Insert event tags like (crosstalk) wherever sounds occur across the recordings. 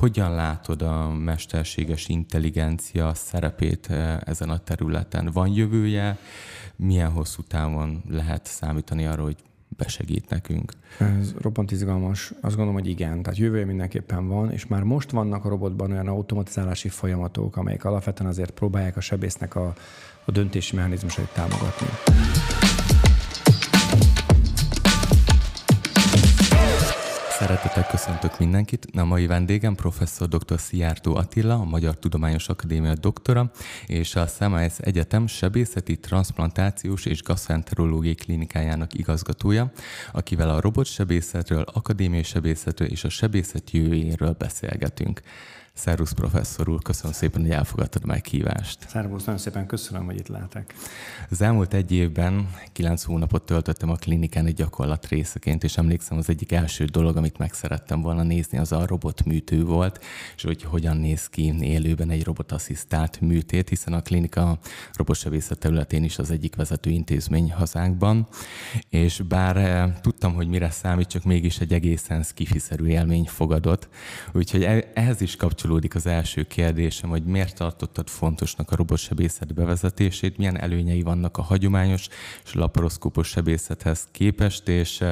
Hogyan látod a mesterséges intelligencia szerepét eh, ezen a területen? Van jövője? Milyen hosszú távon lehet számítani arra, hogy besegít nekünk? Ez roppant izgalmas. Azt gondolom, hogy igen. Tehát jövője mindenképpen van, és már most vannak a robotban olyan automatizálási folyamatok, amelyek alapvetően azért próbálják a sebésznek a, a döntési mechanizmusait támogatni. Szeretettel köszöntök mindenkit. A mai vendégem professzor dr. Szijjártó Attila, a Magyar Tudományos Akadémia doktora, és a Szemálysz Egyetem sebészeti, transplantációs és gasztrenterológiai klinikájának igazgatója, akivel a robotsebészetről, akadémiai sebészetről és a sebészet jövőjéről beszélgetünk. Szervusz professzor úr, köszönöm szépen, hogy elfogadtad a meghívást. Szervusz, nagyon szépen köszönöm, hogy itt lehetek. Az elmúlt egy évben kilenc hónapot töltöttem a klinikán egy gyakorlat részeként, és emlékszem, az egyik első dolog, amit meg szerettem volna nézni, az a robotműtő volt, és hogy hogyan néz ki élőben egy robotasszisztált műtét, hiszen a klinika robotsebészet területén is az egyik vezető intézmény hazánkban, és bár eh, tudtam, hogy mire számít, csak mégis egy egészen skifiszerű élmény fogadott, úgyhogy e-, ehhez is kapcsolódik kapcsolódik az első kérdésem, hogy miért tartottad fontosnak a robotsebészet bevezetését, milyen előnyei vannak a hagyományos és laparoszkópos sebészethez képest, és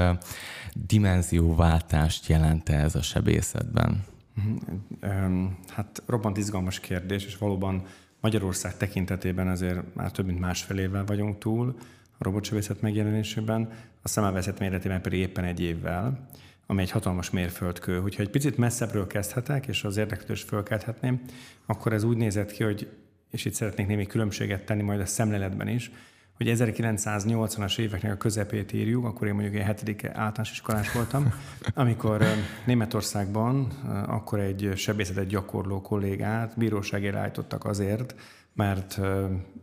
dimenzióváltást jelent -e ez a sebészetben? Mhm. Hát roppant izgalmas kérdés, és valóban Magyarország tekintetében azért már több mint másfél évvel vagyunk túl a robotsebészet megjelenésében, a szemelveszet méretében pedig éppen egy évvel ami egy hatalmas mérföldkő. Hogyha egy picit messzebbről kezdhetek, és az érdeklődést fölkelthetném, akkor ez úgy nézett ki, hogy, és itt szeretnék némi különbséget tenni majd a szemléletben is, hogy 1980-as éveknek a közepét írjuk, akkor én mondjuk egy hetedik általános iskolás voltam, amikor Németországban akkor egy sebészetet gyakorló kollégát bíróságére állítottak azért, mert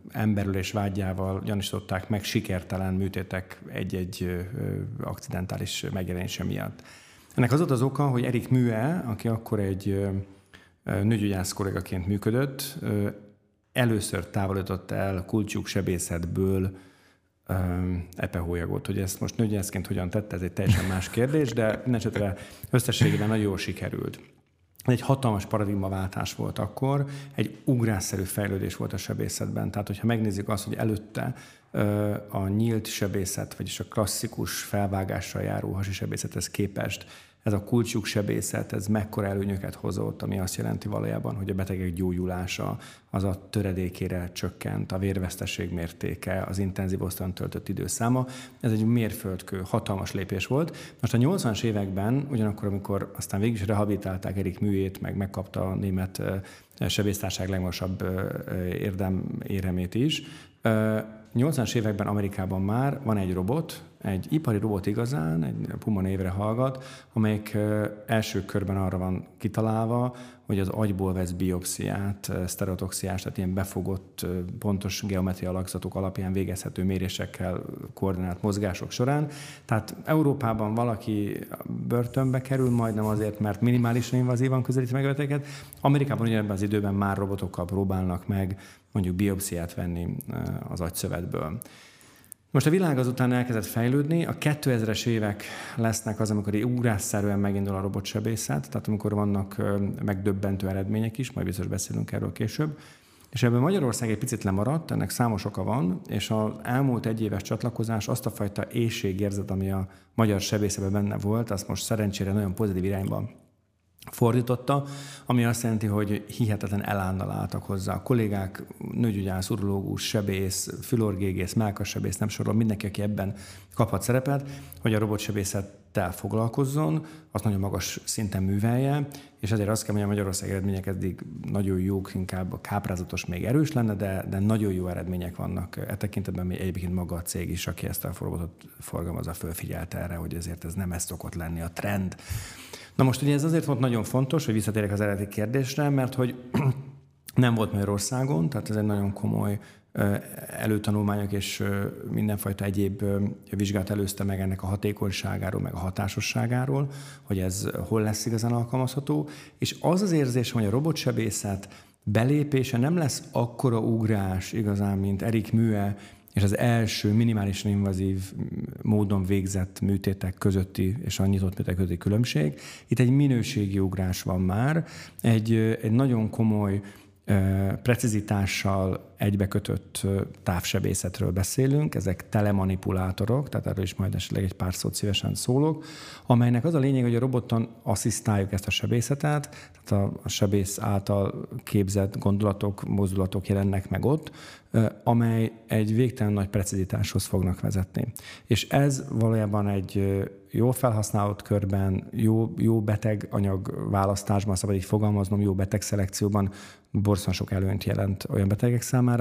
emberülés vágyával gyanúsították meg sikertelen műtétek egy-egy akcidentális megjelenése miatt. Ennek az volt az oka, hogy Erik Mühe, aki akkor egy nőgyógyász kollégaként működött, először távolított el kulcsuk sebészetből epehólyagot. Hogy ezt most nőgyógyászként hogyan tette, ez egy teljesen más kérdés, de esetre összességében nagyon jól sikerült egy hatalmas paradigmaváltás volt akkor, egy ugrásszerű fejlődés volt a sebészetben. Tehát, hogyha megnézzük azt, hogy előtte a nyílt sebészet, vagyis a klasszikus felvágással járó hasi sebészethez képest ez a kulcsuk sebészet, ez mekkora előnyöket hozott, ami azt jelenti valójában, hogy a betegek gyógyulása az a töredékére csökkent, a vérveszteség mértéke, az intenzív osztályon töltött időszáma. Ez egy mérföldkő, hatalmas lépés volt. Most a 80-as években, ugyanakkor, amikor aztán végig is rehabilitálták Erik műjét, meg megkapta a német sebésztárság legmagasabb érdem éremét is, 80-as években Amerikában már van egy robot, egy ipari robot igazán, egy Puma névre hallgat, amelyik első körben arra van kitalálva, hogy az agyból vesz biopsziát, sztereotoxiás, tehát ilyen befogott, pontos geometria alakzatok alapján végezhető mérésekkel koordinált mozgások során. Tehát Európában valaki börtönbe kerül majdnem azért, mert minimálisan invazívan közelít meg öteket. Amerikában ugyanebben az időben már robotokkal próbálnak meg mondjuk biopsziát venni az agyszövetből. Most a világ azután elkezdett fejlődni, a 2000-es évek lesznek az, amikor ugrásszerűen megindul a robotsebészet, tehát amikor vannak megdöbbentő eredmények is, majd biztos beszélünk erről később. És ebből Magyarország egy picit lemaradt, ennek számos oka van, és az elmúlt egy éves csatlakozás azt a fajta éjségérzet, ami a magyar sebészetben benne volt, azt most szerencsére nagyon pozitív irányban fordította, ami azt jelenti, hogy hihetetlen elánnal álltak hozzá. A kollégák, nőgyógyász, urológus, sebész, fülorgégész, melkassebész, nem sorol, mindenki, aki ebben kaphat szerepet, hogy a robotsebészettel foglalkozzon, azt nagyon magas szinten művelje, és ezért azt kell mondjam, Magyarország eredmények eddig nagyon jók, inkább a káprázatos még erős lenne, de, de nagyon jó eredmények vannak. E tekintetben még egyébként maga a cég is, aki ezt a robotot forgalmazza, fölfigyelt erre, hogy ezért ez nem ez szokott lenni a trend. Na most ugye ez azért volt nagyon fontos, hogy visszatérek az eredeti kérdésre, mert hogy (clears throat) nem volt Magyarországon, tehát ez egy nagyon komoly előtanulmányok és mindenfajta egyéb vizsgát előzte meg ennek a hatékonyságáról, meg a hatásosságáról, hogy ez hol lesz igazán alkalmazható, és az az érzés, hogy a robotsebészet belépése nem lesz akkora ugrás igazán, mint Erik Mühe és az első minimálisan invazív módon végzett műtétek közötti és a nyitott műtétek közötti különbség. Itt egy minőségi ugrás van már, egy, egy nagyon komoly precizitással egybekötött távsebészetről beszélünk, ezek telemanipulátorok, tehát erről is majd esetleg egy pár szót szívesen szólok, amelynek az a lényeg, hogy a roboton asszisztáljuk ezt a sebészetet, tehát a, sebész által képzett gondolatok, mozdulatok jelennek meg ott, amely egy végtelen nagy precizitáshoz fognak vezetni. És ez valójában egy jó felhasználott körben, jó, jó beteg anyag választásban, szabad így fogalmaznom, jó beteg szelekcióban borzasztóan sok előnyt jelent olyan betegek számára,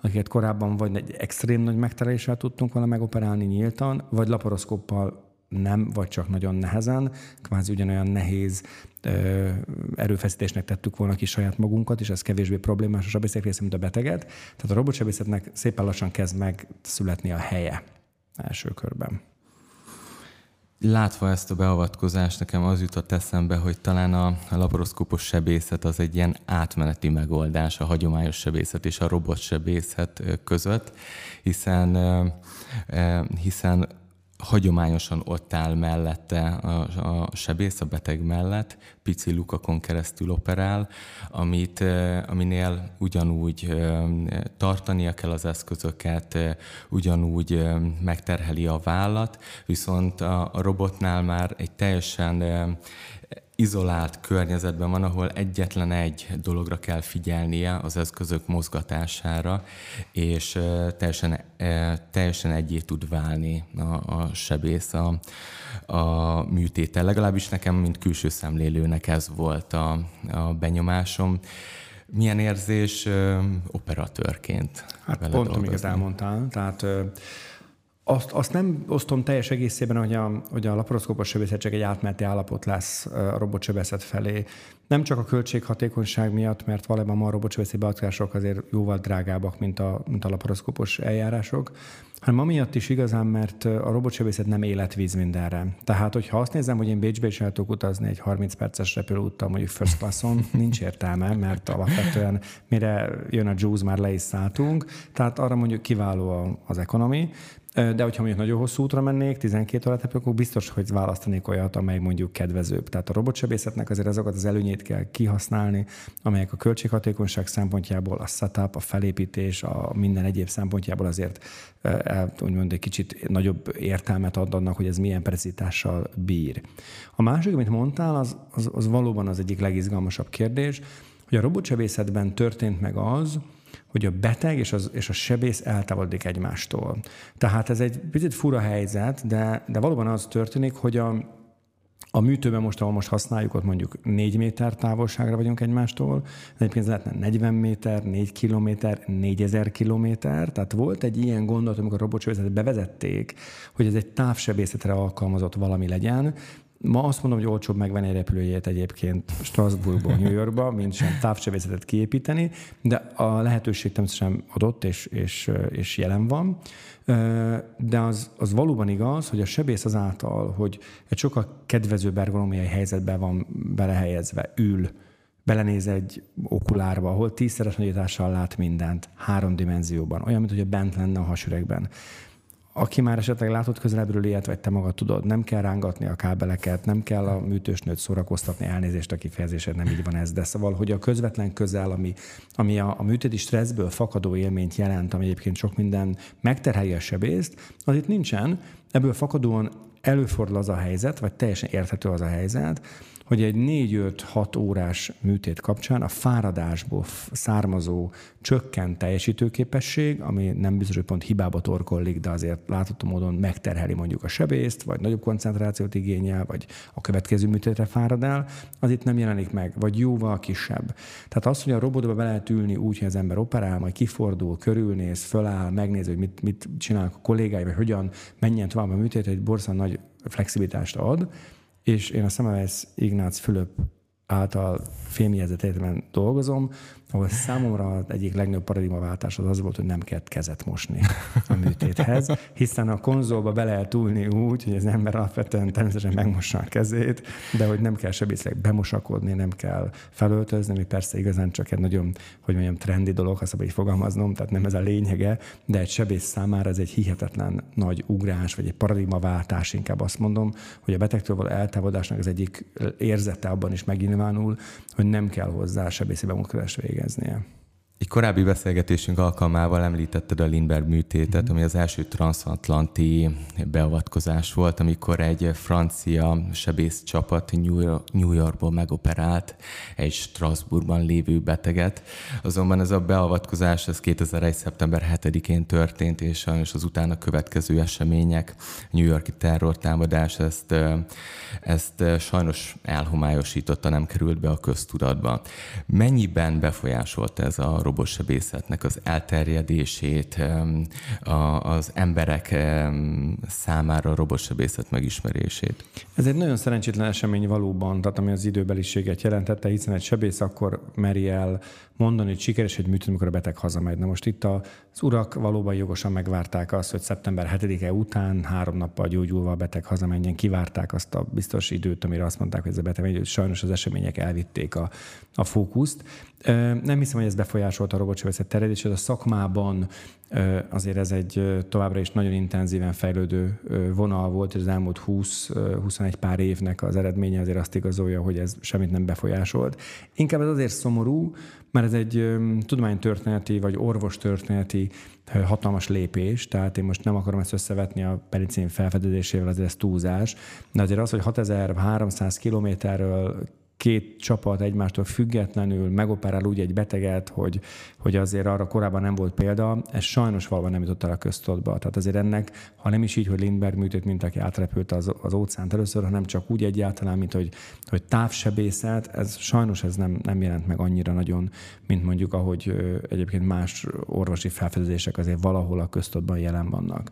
akiket korábban vagy egy extrém nagy megtereléssel tudtunk volna megoperálni nyíltan, vagy laparoszkóppal nem, vagy csak nagyon nehezen, kvázi ugyanolyan nehéz ö, erőfeszítésnek tettük volna ki saját magunkat, és ez kevésbé problémás a sebészek része, mint a beteget. Tehát a robotsebészetnek szépen lassan kezd megszületni a helye első körben. Látva ezt a beavatkozást, nekem az jutott eszembe, hogy talán a, a laparoszkópos sebészet az egy ilyen átmeneti megoldás a hagyományos sebészet és a robot sebészet között, hiszen, hiszen hagyományosan ott áll mellette a, a sebész, a beteg mellett, pici lukakon keresztül operál, amit, aminél ugyanúgy tartania kell az eszközöket, ugyanúgy megterheli a vállat, viszont a, a robotnál már egy teljesen izolált környezetben van, ahol egyetlen egy dologra kell figyelnie az eszközök mozgatására, és teljesen, teljesen egyé tud válni a, a sebész a, a műtétel. Legalábbis nekem, mint külső szemlélőnek ez volt a, a benyomásom. Milyen érzés operatőrként? Hát pont, amit elmondtál. Tehát azt, azt nem osztom teljes egészében, hogy a, hogy a laparoszkópos sebészet csak egy átmeneti állapot lesz a robotsebészet felé. Nem csak a költséghatékonyság miatt, mert valójában a robotsebészeti beavatkozások azért jóval drágábbak, mint a, mint a laparoszkópos eljárások, hanem amiatt is igazán, mert a robotsebészet nem életvíz mindenre. Tehát, hogyha azt nézem, hogy én Bécsbe is el tudok utazni egy 30 perces repülőúttal, mondjuk first classon, (laughs) nincs értelme, mert alapvetően mire jön a Juice, már le is szálltunk. Tehát arra mondjuk kiváló az ekonomi, de hogyha mondjuk nagyon hosszú útra mennék, 12 órát akkor biztos, hogy választanék olyat, amely mondjuk kedvezőbb. Tehát a robotsebészetnek azért azokat az előnyét kell kihasználni, amelyek a költséghatékonyság szempontjából, a setup, a felépítés, a minden egyéb szempontjából azért úgymond egy kicsit nagyobb értelmet ad annak, hogy ez milyen precizitással bír. A másik, amit mondtál, az, az, az valóban az egyik legizgalmasabb kérdés, hogy a robotsebészetben történt meg az, hogy a beteg és, az, és a sebész eltávolodik egymástól. Tehát ez egy picit fura helyzet, de, de valóban az történik, hogy a, a műtőben most, ahol most használjuk, ott mondjuk 4 méter távolságra vagyunk egymástól, egyébként ez lehetne 40 méter, 4 kilométer, 4000 kilométer. Tehát volt egy ilyen gondolat, amikor a robotsebészetet bevezették, hogy ez egy távsebészetre alkalmazott valami legyen, Ma azt mondom, hogy olcsóbb megvenni egy repülőjét egyébként Strasbourgból New Yorkba, mint sem távcsövészetet kiépíteni, de a lehetőség természetesen adott és, és, és jelen van. De az, az valóban igaz, hogy a sebész azáltal, hogy egy sokkal kedvezőbb ergonomiai helyzetben van belehelyezve, ül, belenéz egy okulárba, ahol tízszeres nagyítással lát mindent, három dimenzióban, olyan, mint hogy bent lenne a hasüregben aki már esetleg látott közelebbről ilyet, vagy te magad tudod, nem kell rángatni a kábeleket, nem kell a műtősnőt szórakoztatni, elnézést a kifejezésed, nem így van ez, de szóval, hogy a közvetlen közel, ami, ami a, a műtéti stresszből fakadó élményt jelent, ami egyébként sok minden megterhelje a sebészt, az itt nincsen, ebből fakadóan előfordul az a helyzet, vagy teljesen érthető az a helyzet, hogy egy 4-5-6 órás műtét kapcsán a fáradásból származó csökkent teljesítőképesség, ami nem biztos, hogy pont hibába torkollik, de azért látható módon megterheli mondjuk a sebészt, vagy nagyobb koncentrációt igényel, vagy a következő műtétre fárad el, az itt nem jelenik meg, vagy jóval kisebb. Tehát az, hogy a robotba be lehet ülni úgy, hogy az ember operál, majd kifordul, körülnéz, föláll, megnézi, hogy mit, mit csinálnak a kollégái, vagy hogyan menjen tovább a műtét, egy borzasztóan nagy flexibilitást ad, és én a Semmelweis Ignác Fülöp által fémjelzett egyetemen dolgozom, ahol számomra egyik legnagyobb paradigmaváltás az az volt, hogy nem kellett kezet mosni a műtéthez, hiszen a konzolba be lehet ülni úgy, hogy az ember alapvetően természetesen megmossa a kezét, de hogy nem kell sebészleg bemosakodni, nem kell felöltözni, ami persze igazán csak egy nagyon, hogy mondjam, trendi dolog, ha szabad így fogalmaznom, tehát nem ez a lényege, de egy sebész számára ez egy hihetetlen nagy ugrás, vagy egy paradigmaváltás, inkább azt mondom, hogy a betegtől való eltávolodásnak az egyik érzete abban is megnyilvánul, hogy nem kell hozzá sebészi bemutatkozást végeznie. Egy korábbi beszélgetésünk alkalmával említetted a Lindbergh műtétet, mm-hmm. ami az első transatlanti beavatkozás volt, amikor egy francia sebész csapat New Yorkból megoperált egy Strasbourgban lévő beteget. Azonban ez a beavatkozás ez 2001. szeptember 7-én történt, és sajnos az utána következő események, New Yorki terrortámadás ezt, ezt sajnos elhomályosította, nem került be a köztudatba. Mennyiben befolyásolta ez a robotsebészetnek az elterjedését, az emberek számára a robotsebészet megismerését. Ez egy nagyon szerencsétlen esemény valóban, tehát ami az időbeliséget jelentette, hiszen egy sebész akkor meri el mondani, hogy sikeres egy műtét, amikor a beteg hazamegy. Na most itt az urak valóban jogosan megvárták azt, hogy szeptember 7-e után három nappal gyógyulva a beteg hazamenjen, kivárták azt a biztos időt, amire azt mondták, hogy ez a beteg hogy sajnos az események elvitték a, a fókuszt. Nem hiszem, hogy ez befolyásolta a robotsebészet terjedését. A szakmában azért ez egy továbbra is nagyon intenzíven fejlődő vonal volt, és az elmúlt 20-21 pár évnek az eredménye azért azt igazolja, hogy ez semmit nem befolyásolt. Inkább ez azért szomorú, mert ez egy tudománytörténeti vagy orvostörténeti hatalmas lépés, tehát én most nem akarom ezt összevetni a penicillin felfedezésével, azért ez túlzás, de azért az, hogy 6300 kilométerről két csapat egymástól függetlenül megoperál úgy egy beteget, hogy, hogy azért arra korábban nem volt példa, ez sajnos valóban nem jutott el a köztudatba. Tehát azért ennek, ha nem is így, hogy Lindbergh műtött, mint aki átrepült az, az óceánt először, hanem csak úgy egyáltalán, mint hogy, hogy távsebészet, ez sajnos ez nem, nem jelent meg annyira nagyon, mint mondjuk, ahogy egyébként más orvosi felfedezések azért valahol a köztudatban jelen vannak.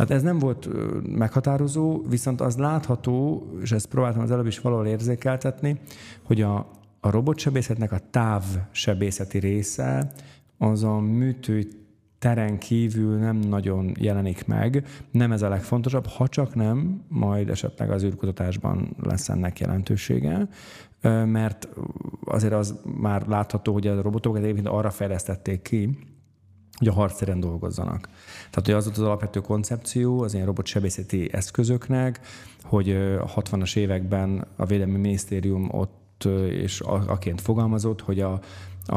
Tehát ez nem volt meghatározó, viszont az látható, és ezt próbáltam az előbb is valahol érzékeltetni, hogy a, a robotsebészetnek a távsebészeti része az a műtő teren kívül nem nagyon jelenik meg. Nem ez a legfontosabb, ha csak nem, majd esetleg az űrkutatásban lesz ennek jelentősége, mert azért az már látható, hogy a robotokat egyébként arra fejlesztették ki, hogy a harcteren dolgozzanak. Tehát, hogy az volt az alapvető koncepció az ilyen robotsebészeti eszközöknek, hogy a 60-as években a Védelmi Minisztérium ott és aként fogalmazott, hogy a, a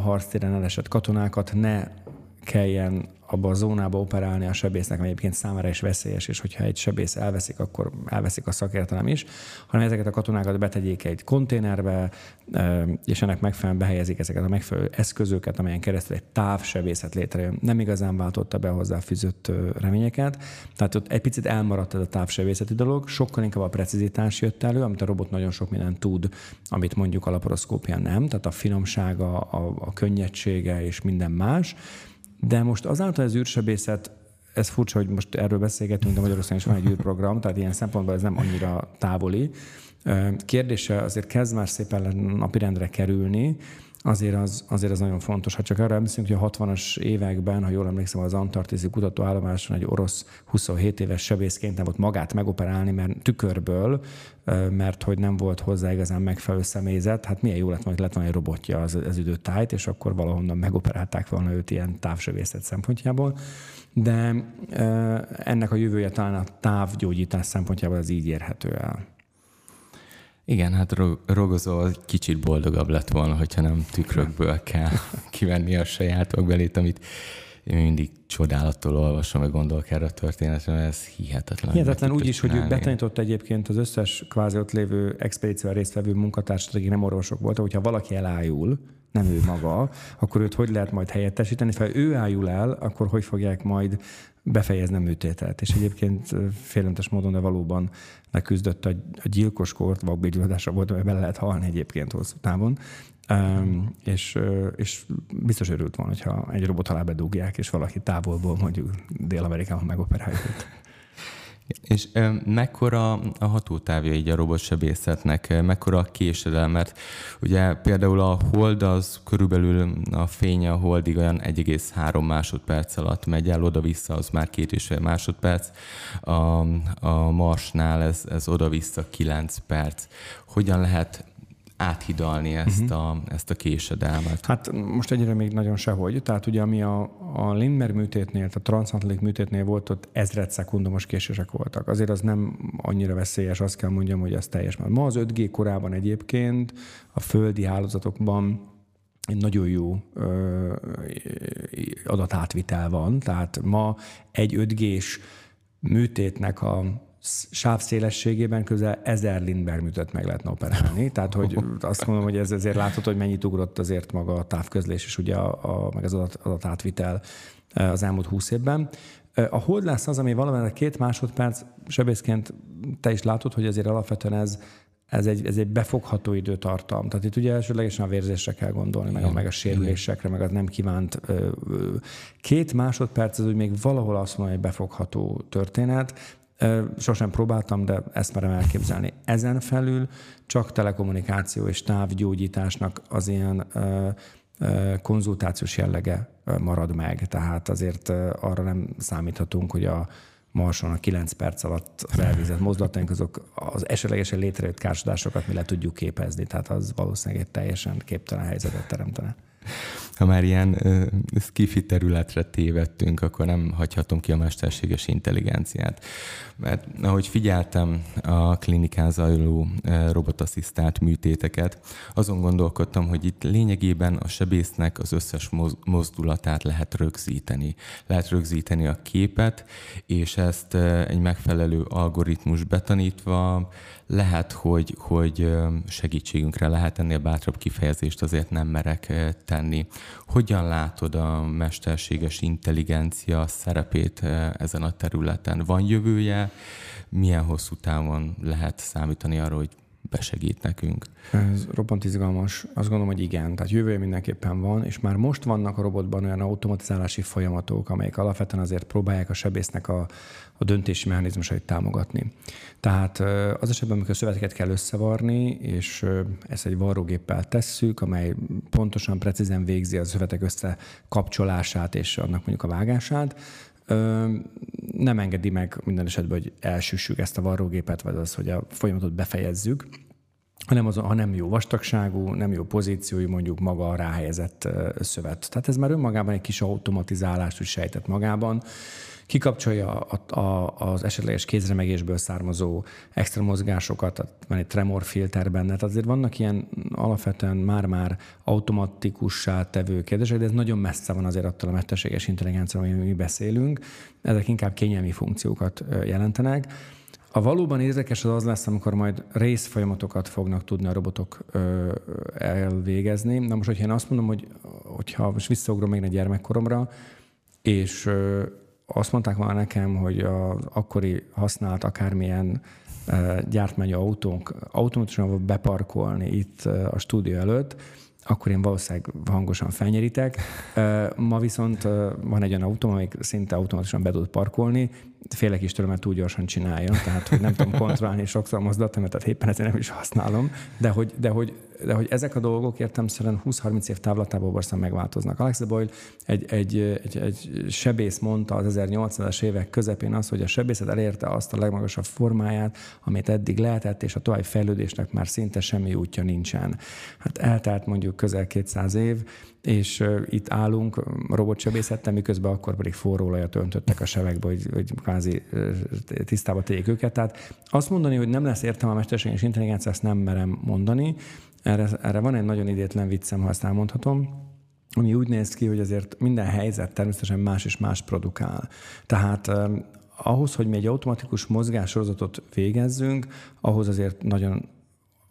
harctéren elesett katonákat ne kelljen abba a zónába operálni a sebésznek, ami egyébként számára is veszélyes, és hogyha egy sebész elveszik, akkor elveszik a szakértelem is, hanem ezeket a katonákat betegyék egy konténerbe, és ennek megfelelően behelyezik ezeket a megfelelő eszközöket, amelyen keresztül egy távsebészet létrejön. Nem igazán váltotta be hozzá fűzött reményeket, tehát ott egy picit elmaradt ez a távsebészeti dolog, sokkal inkább a precizitás jött elő, amit a robot nagyon sok mindent tud, amit mondjuk a laparoszkópia nem, tehát a finomsága, a, a könnyedsége és minden más, de most azáltal az űrsebészet, ez furcsa, hogy most erről beszélgetünk, de Magyarországon is van egy űrprogram, tehát ilyen szempontból ez nem annyira távoli. Kérdése azért kezd már szépen napirendre kerülni, azért az, azért az nagyon fontos. Ha csak arra emlékszünk, hogy a 60-as években, ha jól emlékszem, az Antarktiszi kutatóállomáson egy orosz 27 éves sebészként nem volt magát megoperálni, mert tükörből, mert hogy nem volt hozzá igazán megfelelő személyzet. Hát milyen jó lett majd, lett volna egy robotja az, az időtájt, és akkor valahonnan megoperálták volna őt ilyen távsebészet szempontjából. De ennek a jövője talán a távgyógyítás szempontjából az így érhető el. Igen, hát Rogozó kicsit boldogabb lett volna, hogyha nem tükrökből kell (laughs) kivenni a saját belét, amit én mindig csodálattól olvasom, meg gondolok erre a történetre, mert ez hihetetlen. Hihetetlen úgy is, hogy ő betanított egyébként az összes kvázi ott lévő expedícióval résztvevő munkatársat, akik nem orvosok voltak, hogyha valaki elájul, nem ő maga, akkor őt hogy lehet majd helyettesíteni? Ha ő ájul el, akkor hogy fogják majd befejezni a műtétet? És egyébként félelmetes módon, de valóban leküzdött a, a gyilkoskort, vakbégyulladásra volt, amely bele lehet halni egyébként hosszú távon. Um, és, és biztos örült volna, hogyha egy robot alá bedugják, és valaki távolból mondjuk Dél-Amerikában megoperáljuk És mekkora a hatótávja így a robotsebészetnek, mekkora a késedelem, mert ugye például a hold az körülbelül a fénye a holdig olyan 1,3 másodperc alatt megy el, oda-vissza az már két és fél másodperc, a, a Marsnál ez, ez oda-vissza 9 perc. Hogyan lehet áthidalni ezt, uh-huh. a, ezt a késedelmet? Hát most egyre még nagyon sehogy. Tehát ugye ami a, a Lindmer műtétnél, a transatlantik műtétnél volt, ott ezred szekundumos késések voltak. Azért az nem annyira veszélyes, azt kell mondjam, hogy ez teljes. Ma az 5G korában egyébként a földi hálózatokban egy nagyon jó ö, adatátvitel van. Tehát ma egy 5G-s műtétnek a sávszélességében közel ezer Lindbergh műtött meg lehetne operálni. Tehát, hogy azt mondom, hogy ez azért látható, hogy mennyit ugrott azért maga a távközlés és ugye a, a, meg az adat, adatátvitel e, az elmúlt húsz évben. E, a hold lesz az, ami valamelyik két másodperc, sebészként te is látod, hogy azért alapvetően ez, ez egy, ez egy befogható időtartam. Tehát itt ugye elsőlegesen a vérzésre kell gondolni, meg a, meg a sérülésekre, meg az nem kívánt. Két másodperc, ez úgy még valahol azt mondja, hogy befogható történet, Sosem próbáltam, de ezt merem elképzelni. Ezen felül csak telekommunikáció és távgyógyításnak az ilyen konzultációs jellege marad meg. Tehát azért arra nem számíthatunk, hogy a Marson a 9 perc alatt az elvégzett mozdulataink, azok az esetlegesen létrejött kársodásokat mi le tudjuk képezni. Tehát az valószínűleg egy teljesen képtelen helyzetet teremtene (laughs) ha már ilyen uh, skifi területre tévedtünk, akkor nem hagyhatom ki a mesterséges intelligenciát. Mert ahogy figyeltem a klinikán zajló robotasszisztált műtéteket, azon gondolkodtam, hogy itt lényegében a sebésznek az összes mozdulatát lehet rögzíteni. Lehet rögzíteni a képet, és ezt egy megfelelő algoritmus betanítva lehet, hogy, hogy segítségünkre lehet ennél bátrabb kifejezést azért nem merek tenni. Hogyan látod a mesterséges intelligencia szerepét ezen a területen? Van jövője? Milyen hosszú távon lehet számítani arra, hogy besegít nekünk. Ez roppant izgalmas. Azt gondolom, hogy igen. Tehát jövője mindenképpen van, és már most vannak a robotban olyan automatizálási folyamatok, amelyek alapvetően azért próbálják a sebésznek a, a döntési mechanizmusait támogatni. Tehát az esetben, amikor szöveteket kell összevarni, és ezt egy varrógéppel tesszük, amely pontosan, precízen végzi a szövetek összekapcsolását és annak mondjuk a vágását, nem engedi meg minden esetben, hogy elsüssük ezt a varrógépet, vagy az, hogy a folyamatot befejezzük, hanem, az, ha nem jó vastagságú, nem jó pozíciójú mondjuk maga a ráhelyezett szövet. Tehát ez már önmagában egy kis automatizálást is sejtett magában, kikapcsolja a, a, az esetleges kézremegésből származó extra mozgásokat, van egy tremor filter benne, tehát azért vannak ilyen alapvetően már-már automatikussá tevő kérdések, de ez nagyon messze van azért attól a mesterséges intelligencia, amiről mi beszélünk. Ezek inkább kényelmi funkciókat jelentenek. A valóban érdekes az az lesz, amikor majd részfolyamatokat fognak tudni a robotok ö, elvégezni. Na most, hogyha én azt mondom, hogy hogyha most visszaugrom még egy gyermekkoromra, és ö, azt mondták már nekem, hogy az akkori használt akármilyen gyártmányi autónk automatikusan beparkolni itt a stúdió előtt, akkor én valószínűleg hangosan felnyerítek. Ma viszont van egy olyan autó, amelyik szinte automatikusan be tud parkolni, félek is tőle, mert túl gyorsan csinálja, tehát hogy nem tudom kontrollálni sokszor mozdulatomat, tehát éppen ezért nem is használom, de hogy, de hogy de hogy ezek a dolgok értem 20-30 év távlatában borszan megváltoznak. Alex Boyle egy, egy, egy, egy sebész mondta az 1800-as évek közepén azt, hogy a sebészet elérte azt a legmagasabb formáját, amit eddig lehetett, és a további fejlődésnek már szinte semmi útja nincsen. Hát eltelt mondjuk közel 200 év, és itt állunk robotsebészettel, miközben akkor pedig forró olajat öntöttek a sevekbe, hogy, hogy kvázi tisztába tegyék őket. Tehát azt mondani, hogy nem lesz értelme a mesterséges intelligencia, ezt nem merem mondani, erre, erre van egy nagyon idétlen viccem, ha ezt elmondhatom, ami úgy néz ki, hogy azért minden helyzet természetesen más és más produkál. Tehát ahhoz, hogy mi egy automatikus mozgássorozatot végezzünk, ahhoz azért nagyon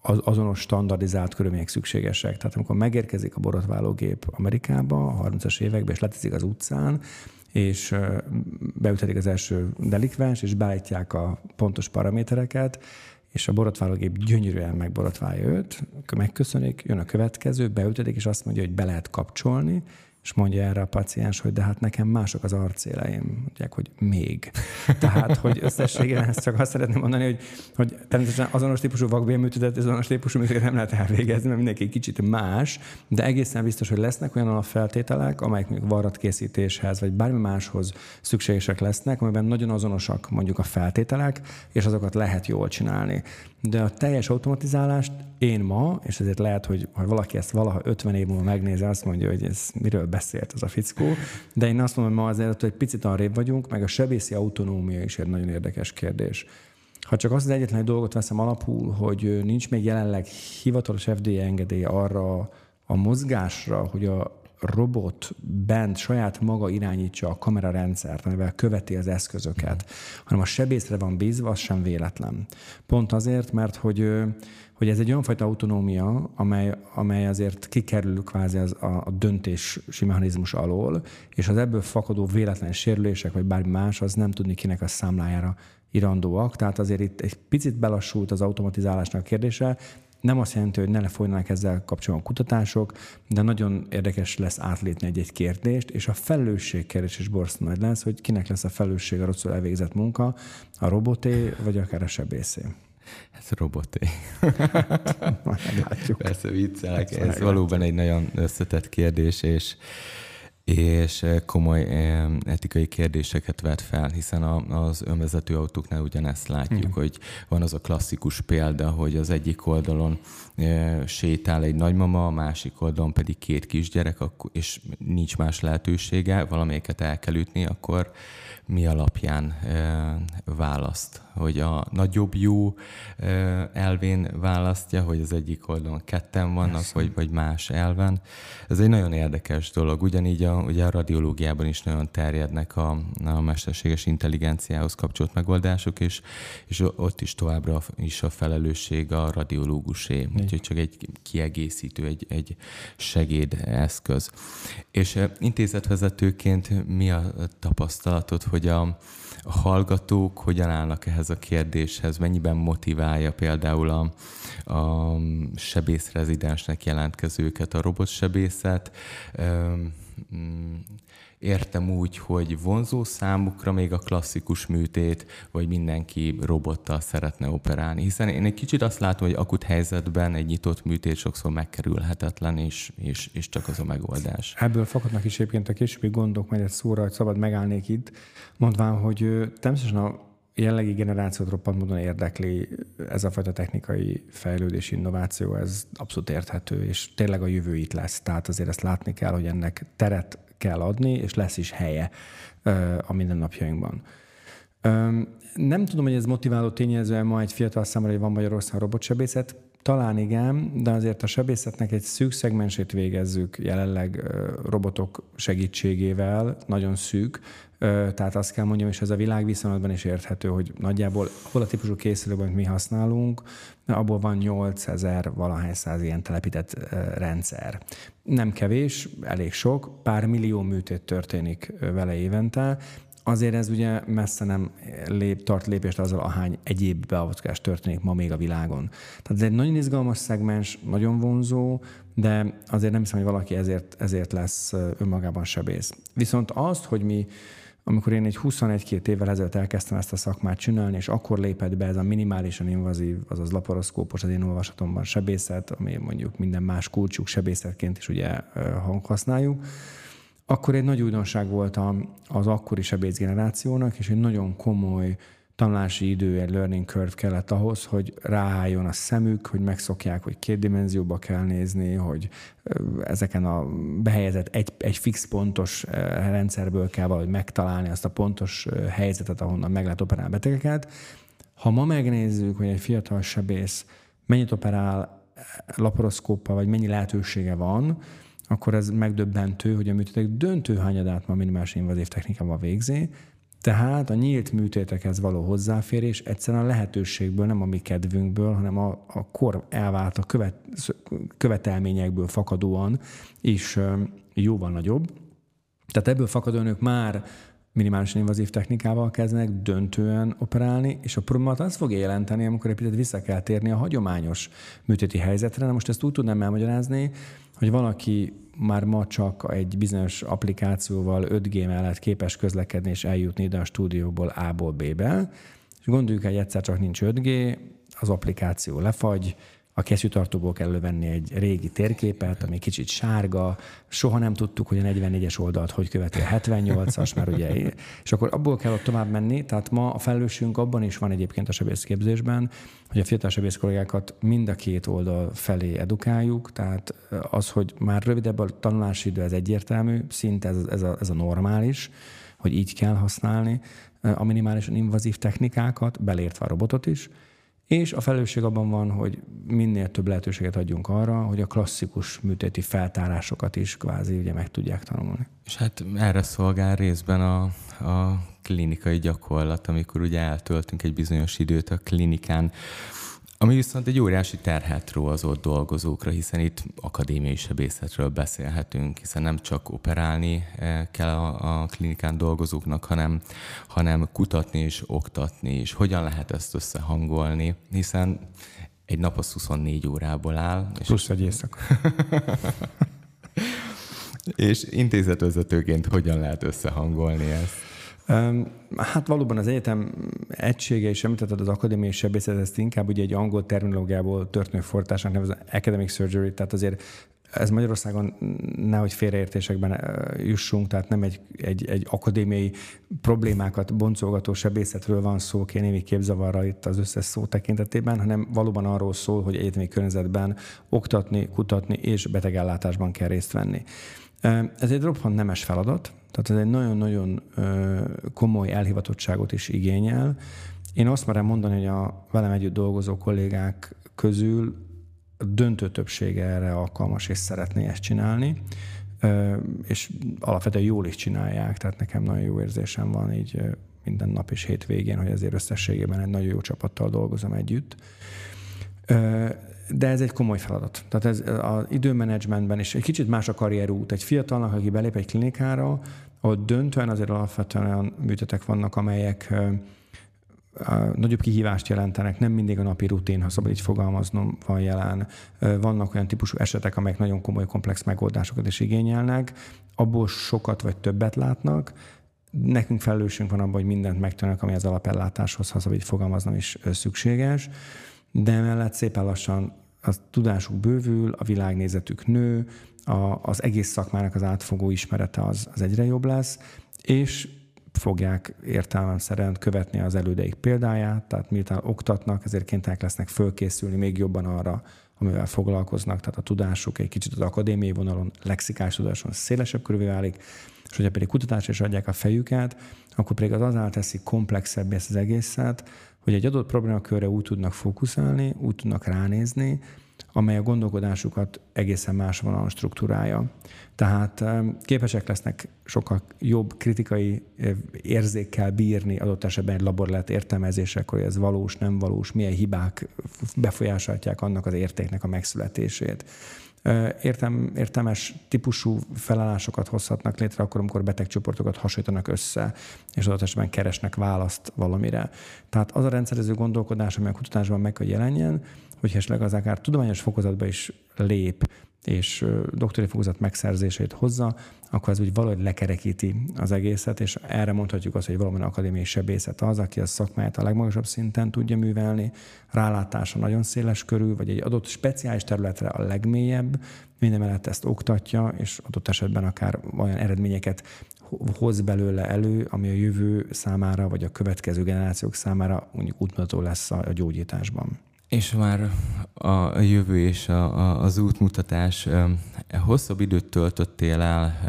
az, azonos standardizált körülmények szükségesek. Tehát amikor megérkezik a borotválógép Amerikába a 30-as években, és leteszik az utcán, és beütetik az első delikvens, és beállítják a pontos paramétereket, és a borotválógép gyönyörűen megborotválja őt, megköszönik, jön a következő, beültetik, és azt mondja, hogy be lehet kapcsolni, és mondja erre a paciens, hogy de hát nekem mások az arcéleim. Mondják, hogy még. Tehát, hogy összességében ezt csak azt szeretném mondani, hogy, hogy természetesen azonos típusú vakbélműtétet, azonos típusú műtétet nem lehet elvégezni, mert mindenki kicsit más, de egészen biztos, hogy lesznek olyan alapfeltételek, amelyek még varratkészítéshez, vagy bármi máshoz szükségesek lesznek, amiben nagyon azonosak mondjuk a feltételek, és azokat lehet jól csinálni. De a teljes automatizálást én ma, és ezért lehet, hogy ha valaki ezt valaha 50 év múlva megnézi, azt mondja, hogy ez miről beszélt az a fickó, de én azt mondom, hogy ma azért, hogy egy picit arrébb vagyunk, meg a sebészi autonómia is egy nagyon érdekes kérdés. Ha csak azt az egyetlen dolgot veszem alapul, hogy nincs még jelenleg hivatalos FDA engedély arra a mozgásra, hogy a robot bent saját maga irányítsa a kamerarendszert, amivel követi az eszközöket, hanem a sebészre van bízva, az sem véletlen. Pont azért, mert hogy hogy ez egy olyan fajta autonómia, amely, amely azért kikerül kvázi az, a, a döntési mechanizmus alól, és az ebből fakadó véletlen sérülések, vagy bármi más, az nem tudni kinek a számlájára irandóak. Tehát azért itt egy picit belassult az automatizálásnak a kérdése, nem azt jelenti, hogy ne lefolynak ezzel kapcsolatban kutatások, de nagyon érdekes lesz átlépni egy-egy kérdést, és a felelősség kérdés is borszó nagy lesz, hogy kinek lesz a felelősség a rosszul elvégzett munka, a roboté, vagy akár a sebészé. Ez roboté. (laughs) Látjuk. Persze viccelek, ez valóban egy nagyon összetett kérdés, és és eh, komoly eh, etikai kérdéseket vet fel, hiszen az önvezető autóknál ugyanezt látjuk, Igen. hogy van az a klasszikus példa, hogy az egyik oldalon eh, sétál egy nagymama, a másik oldalon pedig két kisgyerek, és nincs más lehetősége, valamelyiket el kell ütni, akkor mi alapján választ hogy a nagyobb jó elvén választja, hogy az egyik oldalon ketten vannak, vagy, vagy más elven. Ez egy nagyon érdekes dolog. Ugyanígy a, ugye a radiológiában is nagyon terjednek a, a mesterséges intelligenciához kapcsolt megoldások, és, és ott is továbbra is a felelősség a radiológusé. Úgyhogy csak egy kiegészítő, egy, egy segédeszköz. És intézetvezetőként mi a tapasztalatod, hogy a, a hallgatók hogyan állnak ehhez a kérdéshez, mennyiben motiválja például a, a sebészrezidensnek jelentkezőket a robotsebészet, értem úgy, hogy vonzó számukra még a klasszikus műtét, vagy mindenki robottal szeretne operálni. Hiszen én egy kicsit azt látom, hogy akut helyzetben egy nyitott műtét sokszor megkerülhetetlen, és, és, és csak az a megoldás. Ebből fakadnak is egyébként a későbbi gondok, majd egy szóra, hogy szabad megállnék itt, mondván, hogy természetesen a jelenlegi generációt roppant módon érdekli ez a fajta technikai fejlődés, innováció, ez abszolút érthető, és tényleg a jövő itt lesz. Tehát azért ezt látni kell, hogy ennek teret kell adni, és lesz is helye a mindennapjainkban. Nem tudom, hogy ez motiváló tényező ma egy fiatal számára, hogy van Magyarországon robotsebészet. Talán igen, de azért a sebészetnek egy szűk szegmensét végezzük jelenleg robotok segítségével, nagyon szűk, tehát azt kell mondjam, és ez a világviszonylatban is érthető, hogy nagyjából hol a típusú készülőben mi használunk, abból van 8000 valahány száz ilyen telepített rendszer. Nem kevés, elég sok, pár millió műtét történik vele évente, azért ez ugye messze nem lép, tart lépést azzal, ahány egyéb beavatkozás történik ma még a világon. Tehát ez egy nagyon izgalmas szegmens, nagyon vonzó, de azért nem hiszem, hogy valaki ezért, ezért lesz önmagában sebész. Viszont azt, hogy mi amikor én egy 21-2 évvel ezelőtt elkezdtem ezt a szakmát csinálni, és akkor lépett be ez a minimálisan invazív, azaz laparoszkópos, az én olvasatomban sebészet, ami mondjuk minden más kulcsuk sebészetként is ugye használjuk, akkor egy nagy újdonság volt az akkori sebész generációnak, és egy nagyon komoly tanulási idő, egy learning curve kellett ahhoz, hogy ráálljon a szemük, hogy megszokják, hogy két dimenzióba kell nézni, hogy ezeken a behelyezett egy, egy fix pontos rendszerből kell valahogy megtalálni azt a pontos helyzetet, ahonnan meg lehet operálni betegeket. Ha ma megnézzük, hogy egy fiatal sebész mennyit operál laparoszkóppal, vagy mennyi lehetősége van, akkor ez megdöbbentő, hogy a műtétek döntő hányadát ma minimális invazív technikával végzi, tehát a nyílt műtétekhez való hozzáférés egyszerűen a lehetőségből, nem a mi kedvünkből, hanem a, a kor elvált a követ, követelményekből fakadóan is jóval nagyobb. Tehát ebből fakadóan ők már minimálisan invazív technikával kezdenek döntően operálni, és a problémát az fogja jelenteni, amikor egy picit vissza kell térni a hagyományos műtéti helyzetre. Na most ezt úgy tudnám elmagyarázni, hogy valaki már ma csak egy bizonyos applikációval 5G mellett képes közlekedni és eljutni ide a stúdióból A-ból B-be. És gondoljuk, hogy egyszer csak nincs 5G, az applikáció lefagy, a kesztyűtartóból kell venni egy régi térképet, ami kicsit sárga, soha nem tudtuk, hogy a 44-es oldalt hogy követi a 78-as, mert ugye, és akkor abból kell ott tovább menni, tehát ma a felelősségünk abban is van egyébként a sebészképzésben, hogy a fiatal sebész kollégákat mind a két oldal felé edukáljuk, tehát az, hogy már rövidebb a tanulási idő, ez egyértelmű, szinte ez, ez, a, ez a normális, hogy így kell használni a minimálisan invazív technikákat, belértve a robotot is, és a felelősség abban van, hogy minél több lehetőséget adjunk arra, hogy a klasszikus műtéti feltárásokat is kvázi ugye meg tudják tanulni. És hát erre szolgál részben a, a klinikai gyakorlat, amikor ugye eltöltünk egy bizonyos időt a klinikán, ami viszont egy óriási terhet ró az ott dolgozókra, hiszen itt akadémiai sebészetről beszélhetünk, hiszen nem csak operálni eh, kell a, a klinikán dolgozóknak, hanem, hanem kutatni és oktatni, és hogyan lehet ezt összehangolni, hiszen egy nap az 24 órából áll. És Plusz egy éjszaka. (laughs) és intézetvezetőként hogyan lehet összehangolni ezt? Hát valóban az egyetem egysége, és említetted az akadémiai sebészet, ezt inkább ugye egy angol terminológiából történő fordításnak nevez academic surgery, tehát azért ez Magyarországon nehogy félreértésekben jussunk, tehát nem egy, egy, egy akadémiai problémákat boncolgató sebészetről van szó, némi képzavarra itt az összes szó tekintetében, hanem valóban arról szól, hogy egyetemi környezetben oktatni, kutatni és betegellátásban kell részt venni. Ez egy roppant nemes feladat, tehát ez egy nagyon-nagyon komoly elhivatottságot is igényel. Én azt merem mondani, hogy a velem együtt dolgozó kollégák közül döntő többsége erre alkalmas és szeretné ezt csinálni, és alapvetően jól is csinálják, tehát nekem nagyon jó érzésem van így minden nap és hétvégén, hogy azért összességében egy nagyon jó csapattal dolgozom együtt. De ez egy komoly feladat. Tehát ez az időmenedzsmentben is egy kicsit más a karrierút. Egy fiatalnak, aki belép egy klinikára, ott döntően azért alapvetően olyan műtetek vannak, amelyek nagyobb kihívást jelentenek, nem mindig a napi rutin, ha szabad így fogalmaznom, van jelen. Vannak olyan típusú esetek, amelyek nagyon komoly, komplex megoldásokat is igényelnek, abból sokat vagy többet látnak, nekünk felelősségünk van abban, hogy mindent megtennek, ami az alapellátáshoz, ha szabad így fogalmaznom, is szükséges de emellett szépen lassan a tudásuk bővül, a világnézetük nő, a, az egész szakmának az átfogó ismerete az, az egyre jobb lesz, és fogják értelemszerűen követni az elődeik példáját, tehát miután oktatnak, ezért kénytelenek lesznek fölkészülni még jobban arra, amivel foglalkoznak, tehát a tudásuk egy kicsit az akadémiai vonalon, lexikás tudáson szélesebb körülvé válik, és hogyha pedig kutatásra is adják a fejüket, akkor pedig az azáltal teszi komplexebb ezt az egészet, hogy egy adott problémakörre úgy tudnak fókuszálni, úgy tudnak ránézni, amely a gondolkodásukat egészen más vonalon struktúrája. Tehát képesek lesznek sokkal jobb kritikai érzékkel bírni adott esetben egy laborlát értelmezésekor, hogy ez valós, nem valós, milyen hibák befolyásolhatják annak az értéknek a megszületését értem, értelmes típusú felállásokat hozhatnak létre akkor, amikor betegcsoportokat hasonlítanak össze, és adott esetben keresnek választ valamire. Tehát az a rendszerező gondolkodás, ami a kutatásban meg kell jelenjen, hogyha esetleg az akár tudományos fokozatba is lép, és doktori fokozat megszerzését hozza, akkor ez úgy valahogy lekerekíti az egészet, és erre mondhatjuk azt, hogy valamilyen akadémiai sebészet az, aki a szakmáját a legmagasabb szinten tudja művelni, rálátása nagyon széles körül, vagy egy adott speciális területre a legmélyebb, minden mellett ezt oktatja, és adott esetben akár olyan eredményeket hoz belőle elő, ami a jövő számára, vagy a következő generációk számára mondjuk útmutató lesz a gyógyításban. És már a jövő és a, a, az útmutatás. Hosszabb időt töltöttél el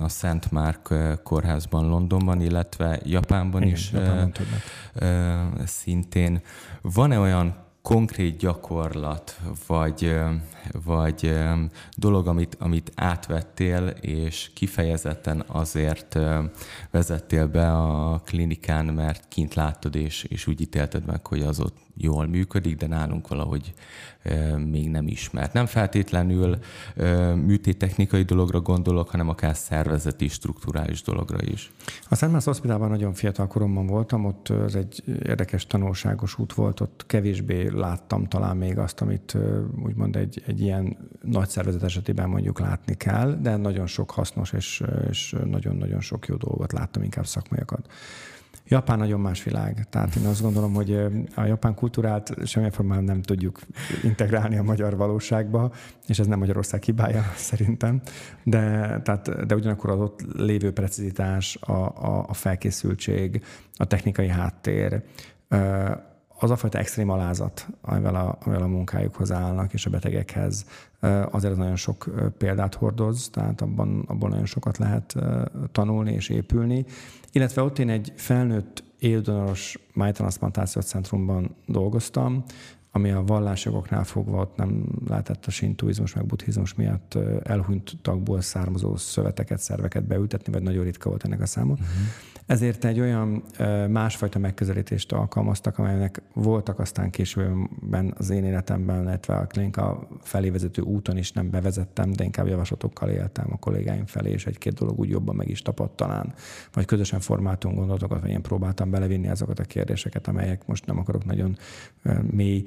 a Szent Márk kórházban Londonban, illetve Japánban Igen, is Japánban szintén. Van-e olyan konkrét gyakorlat, vagy, vagy dolog, amit, amit átvettél, és kifejezetten azért vezettél be a klinikán, mert kint láttad, és, és úgy ítélted meg, hogy az ott jól működik, de nálunk valahogy még nem ismert. Nem feltétlenül műtéttechnikai dologra gondolok, hanem akár szervezeti, strukturális dologra is. A Szent Hospitálban nagyon fiatal koromban voltam, ott ez egy érdekes tanulságos út volt, ott kevésbé láttam talán még azt, amit úgymond egy, egy ilyen nagy szervezet esetében mondjuk látni kell, de nagyon sok hasznos és, és nagyon-nagyon sok jó dolgot láttam, inkább szakmaiakat. Japán nagyon más világ. Tehát én azt gondolom, hogy a japán kultúrát semmilyen formában nem tudjuk integrálni a magyar valóságba, és ez nem Magyarország hibája (laughs) szerintem. De, tehát, de ugyanakkor az ott lévő precizitás, a, a, a felkészültség, a technikai háttér, az a fajta extrém alázat, amivel a, amivel a munkájukhoz állnak, és a betegekhez, azért nagyon sok példát hordoz, tehát abban, abban nagyon sokat lehet tanulni és épülni. Illetve ott én egy felnőtt éldonoros májtranszplantációs centrumban dolgoztam, ami a vallásjogoknál fogva ott nem lehetett a sintuizmus meg buddhizmus miatt elhunyt tagból származó szöveteket, szerveket beültetni, vagy nagyon ritka volt ennek a száma. Uh-huh. Ezért egy olyan másfajta megközelítést alkalmaztak, amelynek voltak aztán későbben az én életemben, illetve a klinika felé vezető úton is nem bevezettem, de inkább javaslatokkal éltem a kollégáim felé, és egy-két dolog úgy jobban meg is tapadt talán, vagy közösen formáltunk gondolatokat, vagy én próbáltam belevinni azokat a kérdéseket, amelyek most nem akarok nagyon mély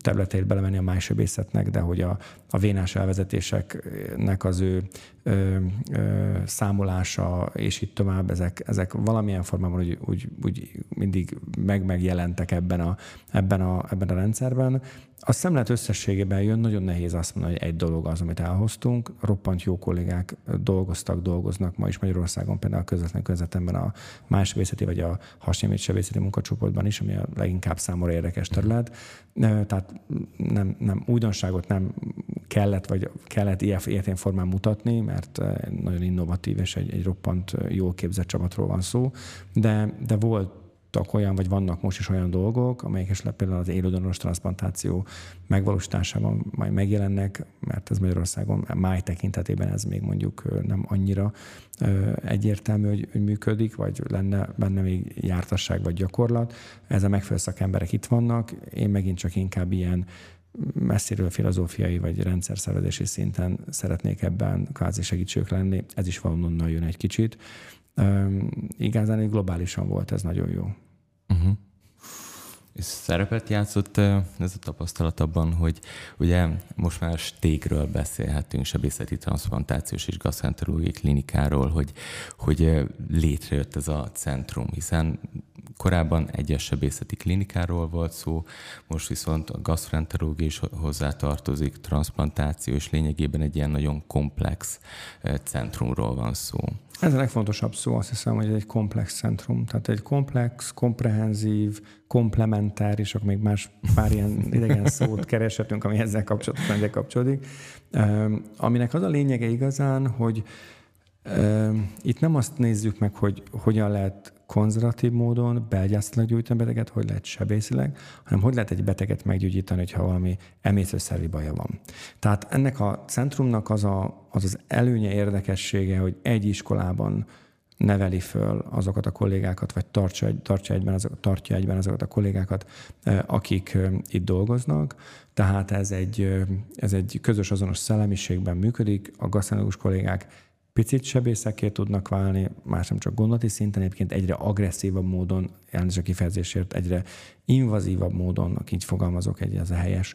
területeit belemenni a májsebészetnek, de hogy a, a vénás elvezetéseknek az ő ö, ö, számolása, és itt tovább, ezek, ezek valamilyen formában úgy, úgy, úgy mindig meg megjelentek ebben a, ebben, a, ebben a rendszerben. A szemlet összességében jön, nagyon nehéz azt mondani, hogy egy dolog az, amit elhoztunk. Roppant jó kollégák dolgoztak, dolgoznak ma is Magyarországon, például a közvetlen közvetemben a mássebészeti vagy a hasnyémét sebészeti munkacsoportban is, ami a leginkább számomra érdekes terület. Tehát nem, nem újdonságot nem kellett, vagy kellett ilyen formán mutatni, mert nagyon innovatív és egy, egy roppant jól képzett csapatról van szó, de, de volt voltak olyan, vagy vannak most is olyan dolgok, amelyek esetleg például az élődonoros transplantáció megvalósításában majd megjelennek, mert ez Magyarországon máj tekintetében ez még mondjuk nem annyira egyértelmű, hogy, hogy működik, vagy lenne benne még jártasság vagy gyakorlat. Ez a megfelelő szakemberek itt vannak, én megint csak inkább ilyen messziről filozófiai vagy rendszerszervezési szinten szeretnék ebben kvázi segítségük lenni. Ez is valonnan jön egy kicsit. Üm, igazán globálisan volt ez nagyon jó. Uh-huh. És szerepet játszott ez a tapasztalat abban, hogy ugye most már stégről beszélhetünk, sebészeti transplantációs és gasztrenterológiai klinikáról, hogy, hogy létrejött ez a centrum, hiszen korábban egyes sebészeti klinikáról volt szó, most viszont a gasztrenterológia is hozzátartozik, transplantáció, és lényegében egy ilyen nagyon komplex centrumról van szó. Ez a legfontosabb szó, azt hiszem, hogy egy komplex centrum. Tehát egy komplex, komprehenzív, komplementár, és akkor még más pár ilyen idegen szót kereshetünk, ami ezzel kapcsolatosan ezzel kapcsolódik. Aminek az a lényege igazán, hogy itt nem azt nézzük meg, hogy hogyan lehet konzervatív módon belgyászatilag gyújtani beteget, hogy lehet sebészileg, hanem hogy lehet egy beteget meggyógyítani, hogyha valami emészőszervi baja van. Tehát ennek a centrumnak az, a, az az előnye érdekessége, hogy egy iskolában neveli föl azokat a kollégákat, vagy tartja, tartja, egyben, azok, tartja egyben azokat a kollégákat, akik itt dolgoznak. Tehát ez egy, ez egy közös azonos szellemiségben működik. A gasztronógus kollégák picit sebészeké tudnak válni, más nem csak gondolati szinten, egyébként egyre agresszívabb módon, elnézést a kifejezésért, egyre invazívabb módon, így fogalmazok, egy ez a helyes,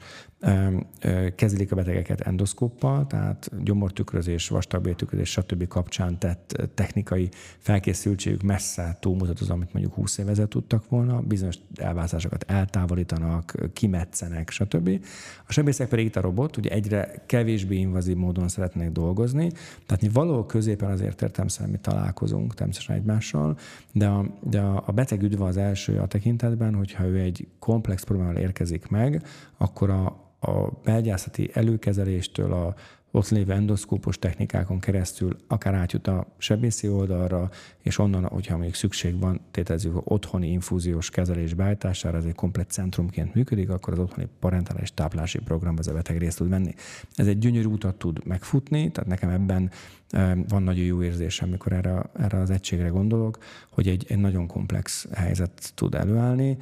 kezelik a betegeket endoszkóppal, tehát gyomortükrözés, vastagbéltükrözés, stb. kapcsán tett technikai felkészültségük messze túlmutat az, amit mondjuk 20 éve tudtak volna, bizonyos elvázásokat eltávolítanak, kimetszenek, stb. A sebészek pedig itt a robot, ugye egyre kevésbé invazív módon szeretnék dolgozni, tehát mi valahol középen azért értelmszerűen mi találkozunk természetesen egymással, de a, de a beteg üdve az első a tekintetben, hogyha ő egy komplex problémával érkezik meg, akkor a, a belgyászati előkezeléstől a ott lévő endoszkópos technikákon keresztül akár átjut a sebészi oldalra, és onnan, hogyha még szükség van, tételezzük otthoni infúziós kezelés beállítására, ez egy komplet centrumként működik, akkor az otthoni parentális táplási program ez a beteg részt tud venni. Ez egy gyönyörű utat tud megfutni, tehát nekem ebben eh, van nagyon jó érzésem, amikor erre, erre az egységre gondolok, hogy egy, egy nagyon komplex helyzet tud előállni,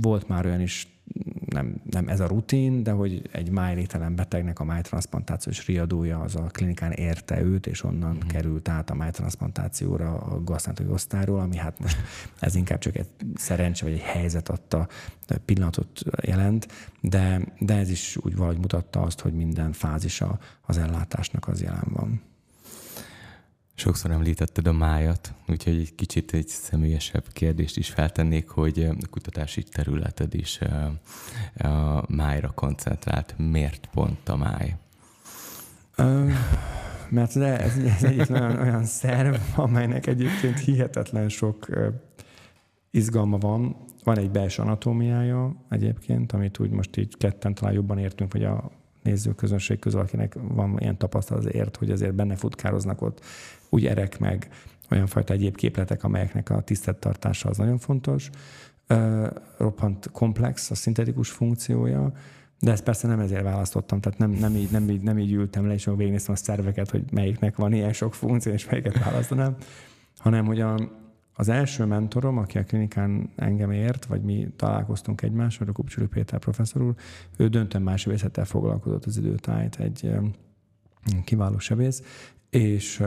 volt már olyan is, nem, nem ez a rutin, de hogy egy májlételen betegnek a májtranszplantációs riadója az a klinikán érte őt, és onnan uh-huh. került át a májtranszplantációra a gasztrántológiai osztályról, ami hát most (laughs) ez inkább csak egy szerencse, vagy egy helyzet adta pillanatot jelent, de, de ez is úgy valahogy mutatta azt, hogy minden fázisa az ellátásnak az jelen van. Sokszor említetted a májat, úgyhogy egy kicsit egy személyesebb kérdést is feltennék, hogy a kutatási területed is a májra koncentrált. Miért pont a máj? Ö, mert ez, ez egy olyan, olyan szerv, amelynek egyébként hihetetlen sok izgalma van. Van egy belső anatómiája egyébként, amit úgy most így ketten talán jobban értünk, vagy a nézőközönség közül, akinek van ilyen tapasztalat ért, hogy azért benne futkároznak ott úgy erek meg olyan fajta egyéb képletek, amelyeknek a tisztettartása az nagyon fontos. roppant komplex a szintetikus funkciója, de ezt persze nem ezért választottam, tehát nem, nem, így, nem, így, nem így ültem le, és végignéztem a szerveket, hogy melyiknek van ilyen sok funkció, és melyiket választanám, hanem hogy a, az első mentorom, aki a klinikán engem ért, vagy mi találkoztunk egymással, a Kupcsúri Péter professzor úr, ő döntően másodvészettel foglalkozott az időtájt, egy kiváló sebész, és,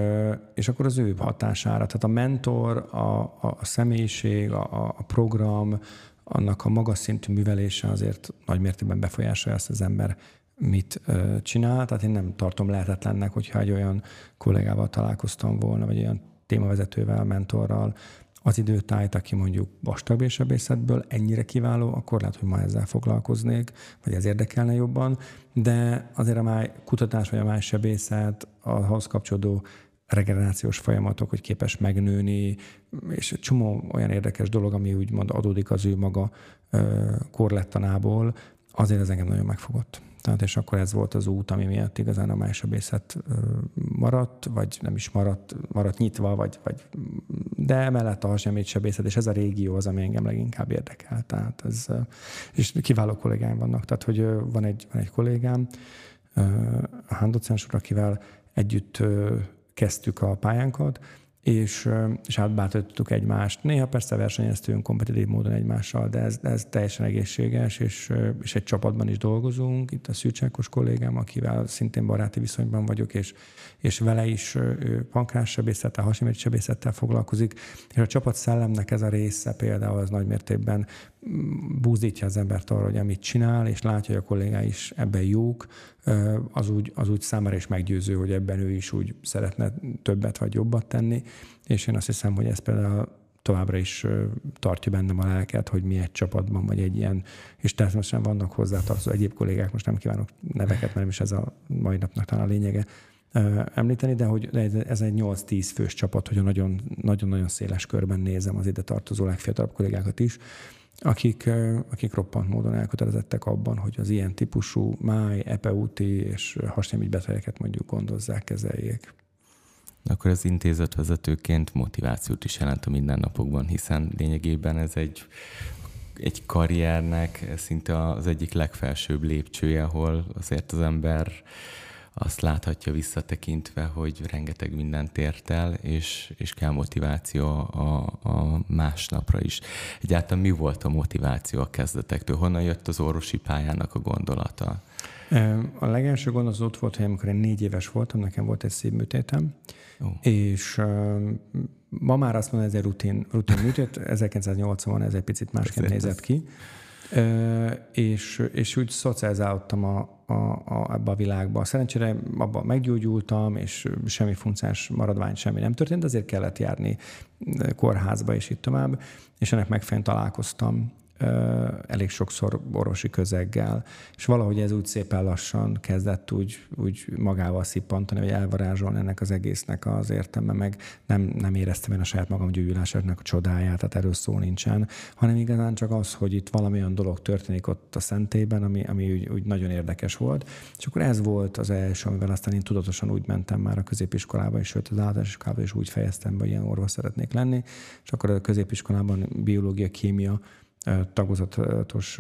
és akkor az ő hatására, tehát a mentor, a, a, a személyiség, a, a program, annak a magas szintű művelése azért nagy mértékben befolyásolja ezt az ember mit csinál. Tehát én nem tartom lehetetlennek, hogyha egy olyan kollégával találkoztam volna, vagy olyan témavezetővel, mentorral, az időtájt, aki mondjuk vastagbélsebészetből ennyire kiváló, akkor lehet, hogy ma ezzel foglalkoznék, vagy ez érdekelne jobban, de azért a máj kutatás vagy a máj sebészet, ahhoz kapcsolódó regenerációs folyamatok, hogy képes megnőni, és csomó olyan érdekes dolog, ami úgymond adódik az ő maga korlettanából, azért ez engem nagyon megfogott. Tehát és akkor ez volt az út, ami miatt igazán a májsebészet maradt, vagy nem is maradt, maradt nyitva, vagy, vagy de emellett a sebészet, és ez a régió az, ami engem leginkább érdekel. Tehát ez, és kiváló kollégáim vannak. Tehát, hogy van egy, van egy kollégám, a Hán akivel együtt kezdtük a pályánkat, és, és átbátorítottuk egymást. Néha persze versenyeztünk kompetitív módon egymással, de ez, ez teljesen egészséges, és, és egy csapatban is dolgozunk. Itt a Szűcsákos kollégám, akivel szintén baráti viszonyban vagyok, és, és vele is pankrássebészettel, hasimért sebészettel foglalkozik, és a csapat szellemnek ez a része például az nagy mértékben búzdítja az embert arra, hogy amit csinál, és látja, hogy a kollégái is ebben jók, az úgy, az úgy számára is meggyőző, hogy ebben ő is úgy szeretne többet vagy jobbat tenni, és én azt hiszem, hogy ez például továbbra is tartja bennem a lelket, hogy mi egy csapatban, vagy egy ilyen, és természetesen vannak hozzátartozó egyéb kollégák, most nem kívánok neveket, mert nem is ez a mai napnak talán a lényege említeni, de hogy ez egy 8-10 fős csapat, hogy nagyon-nagyon széles körben nézem az ide tartozó legfiatalabb kollégákat is, akik, akik roppant módon elkötelezettek abban, hogy az ilyen típusú máj, epeúti és hasonló betegeket mondjuk gondozzák, kezeljék. Akkor az intézetvezetőként motivációt is jelent a mindennapokban, hiszen lényegében ez egy egy karriernek szinte az egyik legfelsőbb lépcsője, ahol azért az ember azt láthatja visszatekintve, hogy rengeteg mindent ért el, és, és kell motiváció a, a másnapra is. Egyáltalán mi volt a motiváció a kezdetektől? Honnan jött az orvosi pályának a gondolata? A legelső gond az ott volt, hogy amikor én négy éves voltam, nekem volt egy szívműtétem, oh. és ma már azt mondom, ez egy rutin, rutin műtét, (laughs) 1980 ez egy picit másként nézett ki, és, és úgy szocializálódtam a, a, a, ebbe a világba. Szerencsére abban meggyógyultam, és semmi funkciós maradvány, semmi nem történt, azért kellett járni kórházba, és itt tovább, és ennek megfelelően találkoztam elég sokszor orvosi közeggel, és valahogy ez úgy szépen lassan kezdett úgy, úgy magával szippantani, vagy elvarázsolni ennek az egésznek az értelme, meg nem, nem éreztem én a saját magam gyógyulásának a csodáját, tehát erről szó nincsen, hanem igazán csak az, hogy itt valami olyan dolog történik ott a szentében, ami, ami úgy, úgy nagyon érdekes volt. És akkor ez volt az első, amivel aztán én tudatosan úgy mentem már a középiskolába, és sőt az általános iskolában is úgy fejeztem be, hogy ilyen orvos szeretnék lenni, és akkor a középiskolában biológia, kémia, tagozatos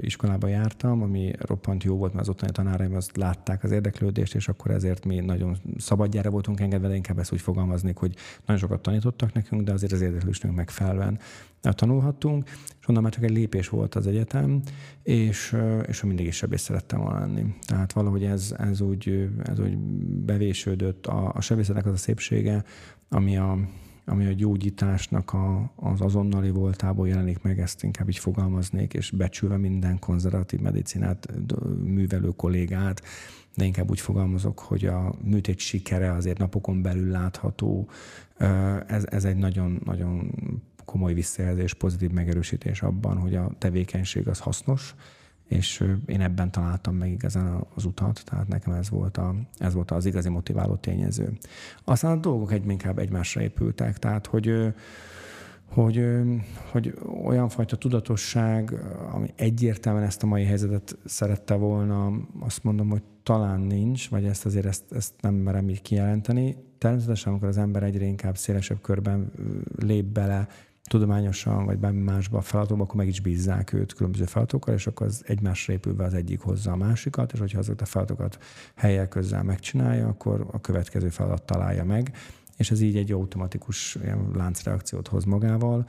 iskolába jártam, ami roppant jó volt, mert az ottani tanáraim azt látták az érdeklődést, és akkor ezért mi nagyon szabadjára voltunk engedve, de inkább ezt úgy fogalmaznék, hogy nagyon sokat tanítottak nekünk, de azért az érdeklődésünk megfelelően tanulhattunk, és onnan már csak egy lépés volt az egyetem, és, és mindig is sebész szerettem volna lenni. Tehát valahogy ez, ez, úgy, ez úgy bevésődött. A, a sebészetnek az a szépsége, ami a, ami a gyógyításnak a, az azonnali voltából jelenik meg, ezt inkább így fogalmaznék, és becsülve minden konzervatív medicinát, művelő kollégát, de inkább úgy fogalmazok, hogy a műtét sikere azért napokon belül látható. Ez, ez egy nagyon-nagyon komoly visszajelzés, pozitív megerősítés abban, hogy a tevékenység az hasznos, és én ebben találtam meg igazán az utat, tehát nekem ez volt, a, ez volt az igazi motiváló tényező. Aztán a dolgok egy, inkább egymásra épültek, tehát hogy hogy, hogy olyan fajta tudatosság, ami egyértelműen ezt a mai helyzetet szerette volna, azt mondom, hogy talán nincs, vagy ezt azért ezt, ezt nem merem így kijelenteni. Természetesen, amikor az ember egyre inkább szélesebb körben lép bele tudományosan, vagy bármi másba a feladatokba, akkor meg is bízzák őt különböző feladatokkal, és akkor az egymásra épülve az egyik hozza a másikat, és hogyha azokat a feladatokat helyek közzel megcsinálja, akkor a következő feladat találja meg, és ez így egy automatikus ilyen láncreakciót hoz magával,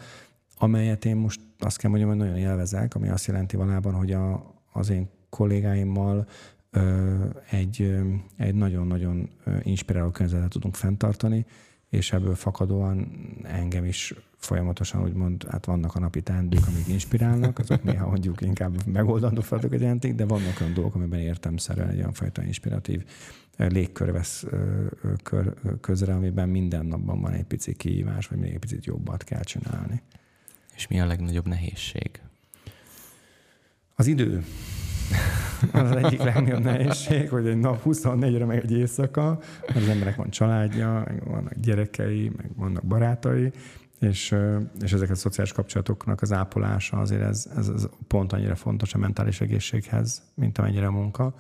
amelyet én most azt kell mondjam, hogy nagyon élvezek, ami azt jelenti valában, hogy a, az én kollégáimmal egy, egy nagyon-nagyon inspiráló környezetet tudunk fenntartani, és ebből fakadóan engem is folyamatosan úgymond, hát vannak a napi teendők, amik inspirálnak, azok néha mondjuk inkább megoldandó feladatokat jelentik, de vannak olyan dolgok, amiben értemszerűen egy olyan fajta inspiratív légkör vesz kör, közre, amiben minden napban van egy pici kihívás, vagy még egy picit jobbat kell csinálni. És mi a legnagyobb nehézség? Az idő. Az, egyik legnagyobb nehézség, hogy egy nap 24-re meg egy éjszaka, az emberek van családja, meg vannak gyerekei, meg vannak barátai, és, és ezeket a szociális kapcsolatoknak az ápolása azért ez, ez, ez pont annyira fontos a mentális egészséghez, mint amennyire a munka.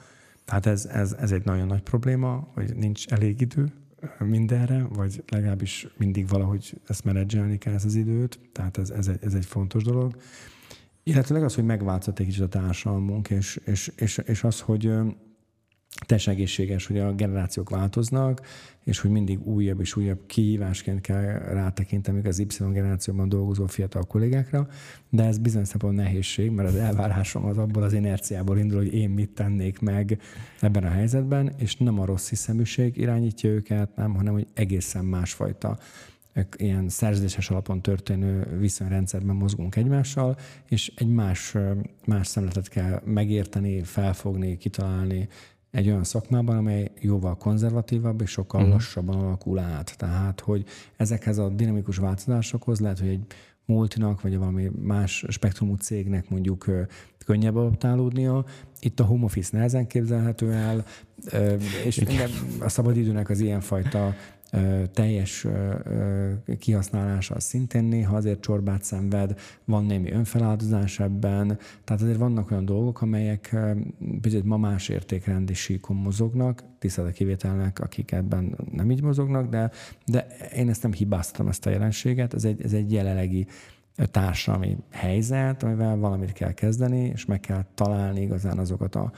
Tehát ez, ez, ez egy nagyon nagy probléma, hogy nincs elég idő mindenre, vagy legalábbis mindig valahogy ezt menedzselni kell ezt az időt, tehát ez, ez, egy, ez egy fontos dolog. Illetve az, hogy megváltozott egy kicsit a társadalmunk, és, és, és, és az, hogy teljesen egészséges, hogy a generációk változnak, és hogy mindig újabb és újabb kihívásként kell rátekinteni az Y generációban dolgozó fiatal kollégákra, de ez bizony szempontból nehézség, mert az elvárásom az abból az inerciából indul, hogy én mit tennék meg ebben a helyzetben, és nem a rossz hiszeműség irányítja őket, nem, hanem hogy egészen másfajta ilyen szerződéses alapon történő viszonyrendszerben mozgunk egymással, és egy más, más szemletet kell megérteni, felfogni, kitalálni, egy olyan szakmában, amely jóval konzervatívabb és sokkal uh-huh. lassabban alakul át. Tehát, hogy ezekhez a dinamikus változásokhoz lehet, hogy egy multinak, vagy valami más spektrumú cégnek mondjuk könnyebb adaptálódnia. Itt a home office nehezen képzelhető el, és a szabadidőnek az ilyenfajta teljes kihasználása szintén néha azért csorbát szenved, van némi önfeláldozás ebben, tehát azért vannak olyan dolgok, amelyek bizony ma más értékrendi síkon mozognak, tisztelt a kivételnek, akik ebben nem így mozognak, de, de én ezt nem hibáztatom ezt a jelenséget, ez egy, ez egy jelenlegi társadalmi helyzet, amivel valamit kell kezdeni, és meg kell találni igazán azokat a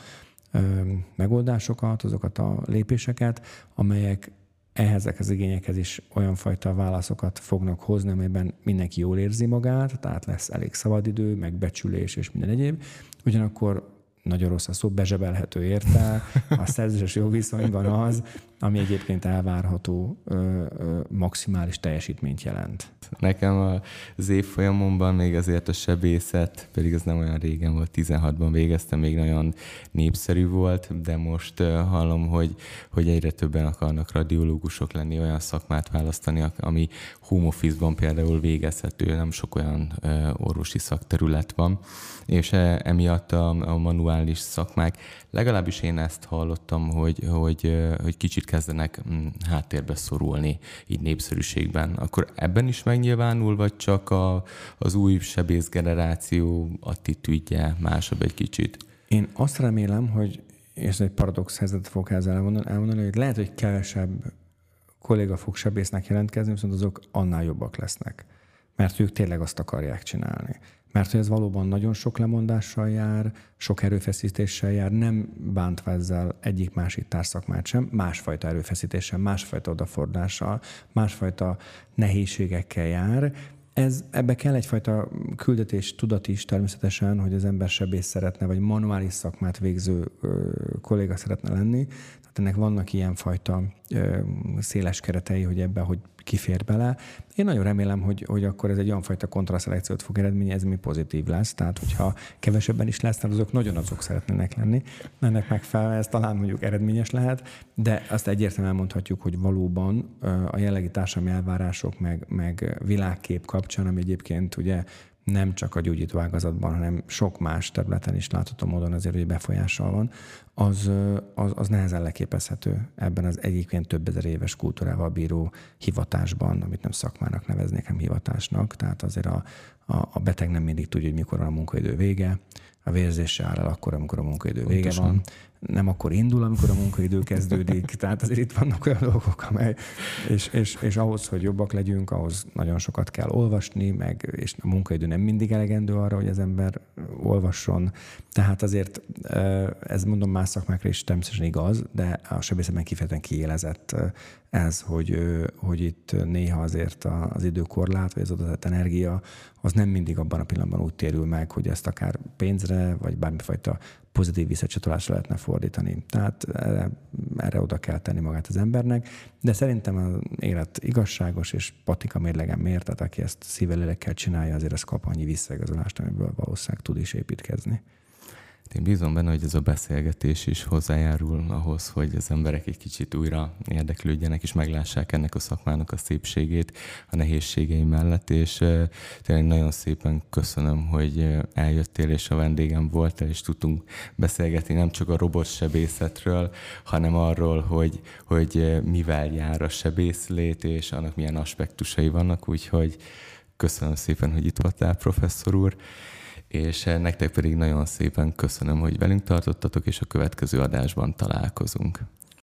megoldásokat, azokat a lépéseket, amelyek ehhez az igényekhez is olyan fajta válaszokat fognak hozni, amelyben mindenki jól érzi magát, tehát lesz elég szabadidő, megbecsülés és minden egyéb. Ugyanakkor nagyon rossz a szó, bezsebelhető érte, a szerződéses jogviszonyban az, ami egyébként elvárható ö, ö, maximális teljesítményt jelent. Nekem az évfolyamomban még azért a sebészet, pedig az nem olyan régen volt, 16-ban végeztem, még nagyon népszerű volt, de most hallom, hogy, hogy egyre többen akarnak radiológusok lenni, olyan szakmát választani, ami home office-ban például végezhető, nem sok olyan orvosi szakterület van, és emiatt a, a manuális szakmák, legalábbis én ezt hallottam, hogy, hogy, hogy kicsit kezdenek mm, háttérbe szorulni így népszerűségben. Akkor ebben is megnyilvánul, vagy csak a, az új sebész generáció attitűdje másabb egy kicsit? Én azt remélem, hogy, és egy paradox helyzetet fogok ezzel elmondani, elmondani, hogy lehet, hogy kevesebb kolléga fog sebésznek jelentkezni, viszont azok annál jobbak lesznek. Mert ők tényleg azt akarják csinálni mert hogy ez valóban nagyon sok lemondással jár, sok erőfeszítéssel jár, nem bántva ezzel egyik másik társzakmát sem, másfajta erőfeszítéssel, másfajta odafordással, másfajta nehézségekkel jár, ez, ebbe kell egyfajta küldetés, tudat is természetesen, hogy az ember sebész szeretne, vagy manuális szakmát végző ö, kolléga szeretne lenni. Tehát ennek vannak ilyenfajta ö, széles keretei, hogy ebbe hogy kifér bele. Én nagyon remélem, hogy, hogy akkor ez egy olyan fajta kontraszelekciót fog eredményezni, ami pozitív lesz. Tehát, hogyha kevesebben is lesznek, azok nagyon azok szeretnének lenni. Ennek megfelelően ez talán mondjuk eredményes lehet, de azt egyértelműen elmondhatjuk, hogy valóban a jelenlegi társadalmi elvárások, meg, meg világkép kapcsán, ami egyébként ugye nem csak a gyógyító ágazatban, hanem sok más területen is látható módon azért, hogy befolyással van, az, az, az nehezen leképezhető ebben az egyébként több ezer éves kultúrával bíró hivatásban, amit nem szakmának neveznék, hanem hivatásnak. Tehát azért a, a, a beteg nem mindig tudja, hogy mikor van a munkaidő vége, a vérzése áll el akkor, amikor a munkaidő vége Pontosan. van nem akkor indul, amikor a munkaidő kezdődik. (laughs) Tehát azért itt vannak olyan dolgok, amely, és, és, és ahhoz, hogy jobbak legyünk, ahhoz nagyon sokat kell olvasni, meg, és a munkaidő nem mindig elegendő arra, hogy az ember olvasson. Tehát azért ez mondom más szakmákra is természetesen igaz, de a sebészetben kifejezetten kiélezett ez, hogy, hogy itt néha azért az időkorlát, vagy az adott energia, az nem mindig abban a pillanatban úgy térül meg, hogy ezt akár pénzre, vagy bármifajta pozitív visszacsatolásra lehetne fordítani. Tehát erre, erre oda kell tenni magát az embernek, de szerintem az élet igazságos, és patika mérlegen mér, tehát aki ezt szívelélekkel csinálja, azért ez kap annyi visszaigazolást, amiből valószínűleg tud is építkezni. Én bízom benne, hogy ez a beszélgetés is hozzájárul ahhoz, hogy az emberek egy kicsit újra érdeklődjenek, és meglássák ennek a szakmának a szépségét a nehézségei mellett, és tényleg nagyon szépen köszönöm, hogy eljöttél, és a vendégem voltál, és tudtunk beszélgetni nem csak a robotsebészetről, hanem arról, hogy, hogy mivel jár a sebészlét, és annak milyen aspektusai vannak, úgyhogy köszönöm szépen, hogy itt voltál, professzor úr és eh, nektek pedig nagyon szépen köszönöm, hogy velünk tartottatok, és a következő adásban találkozunk.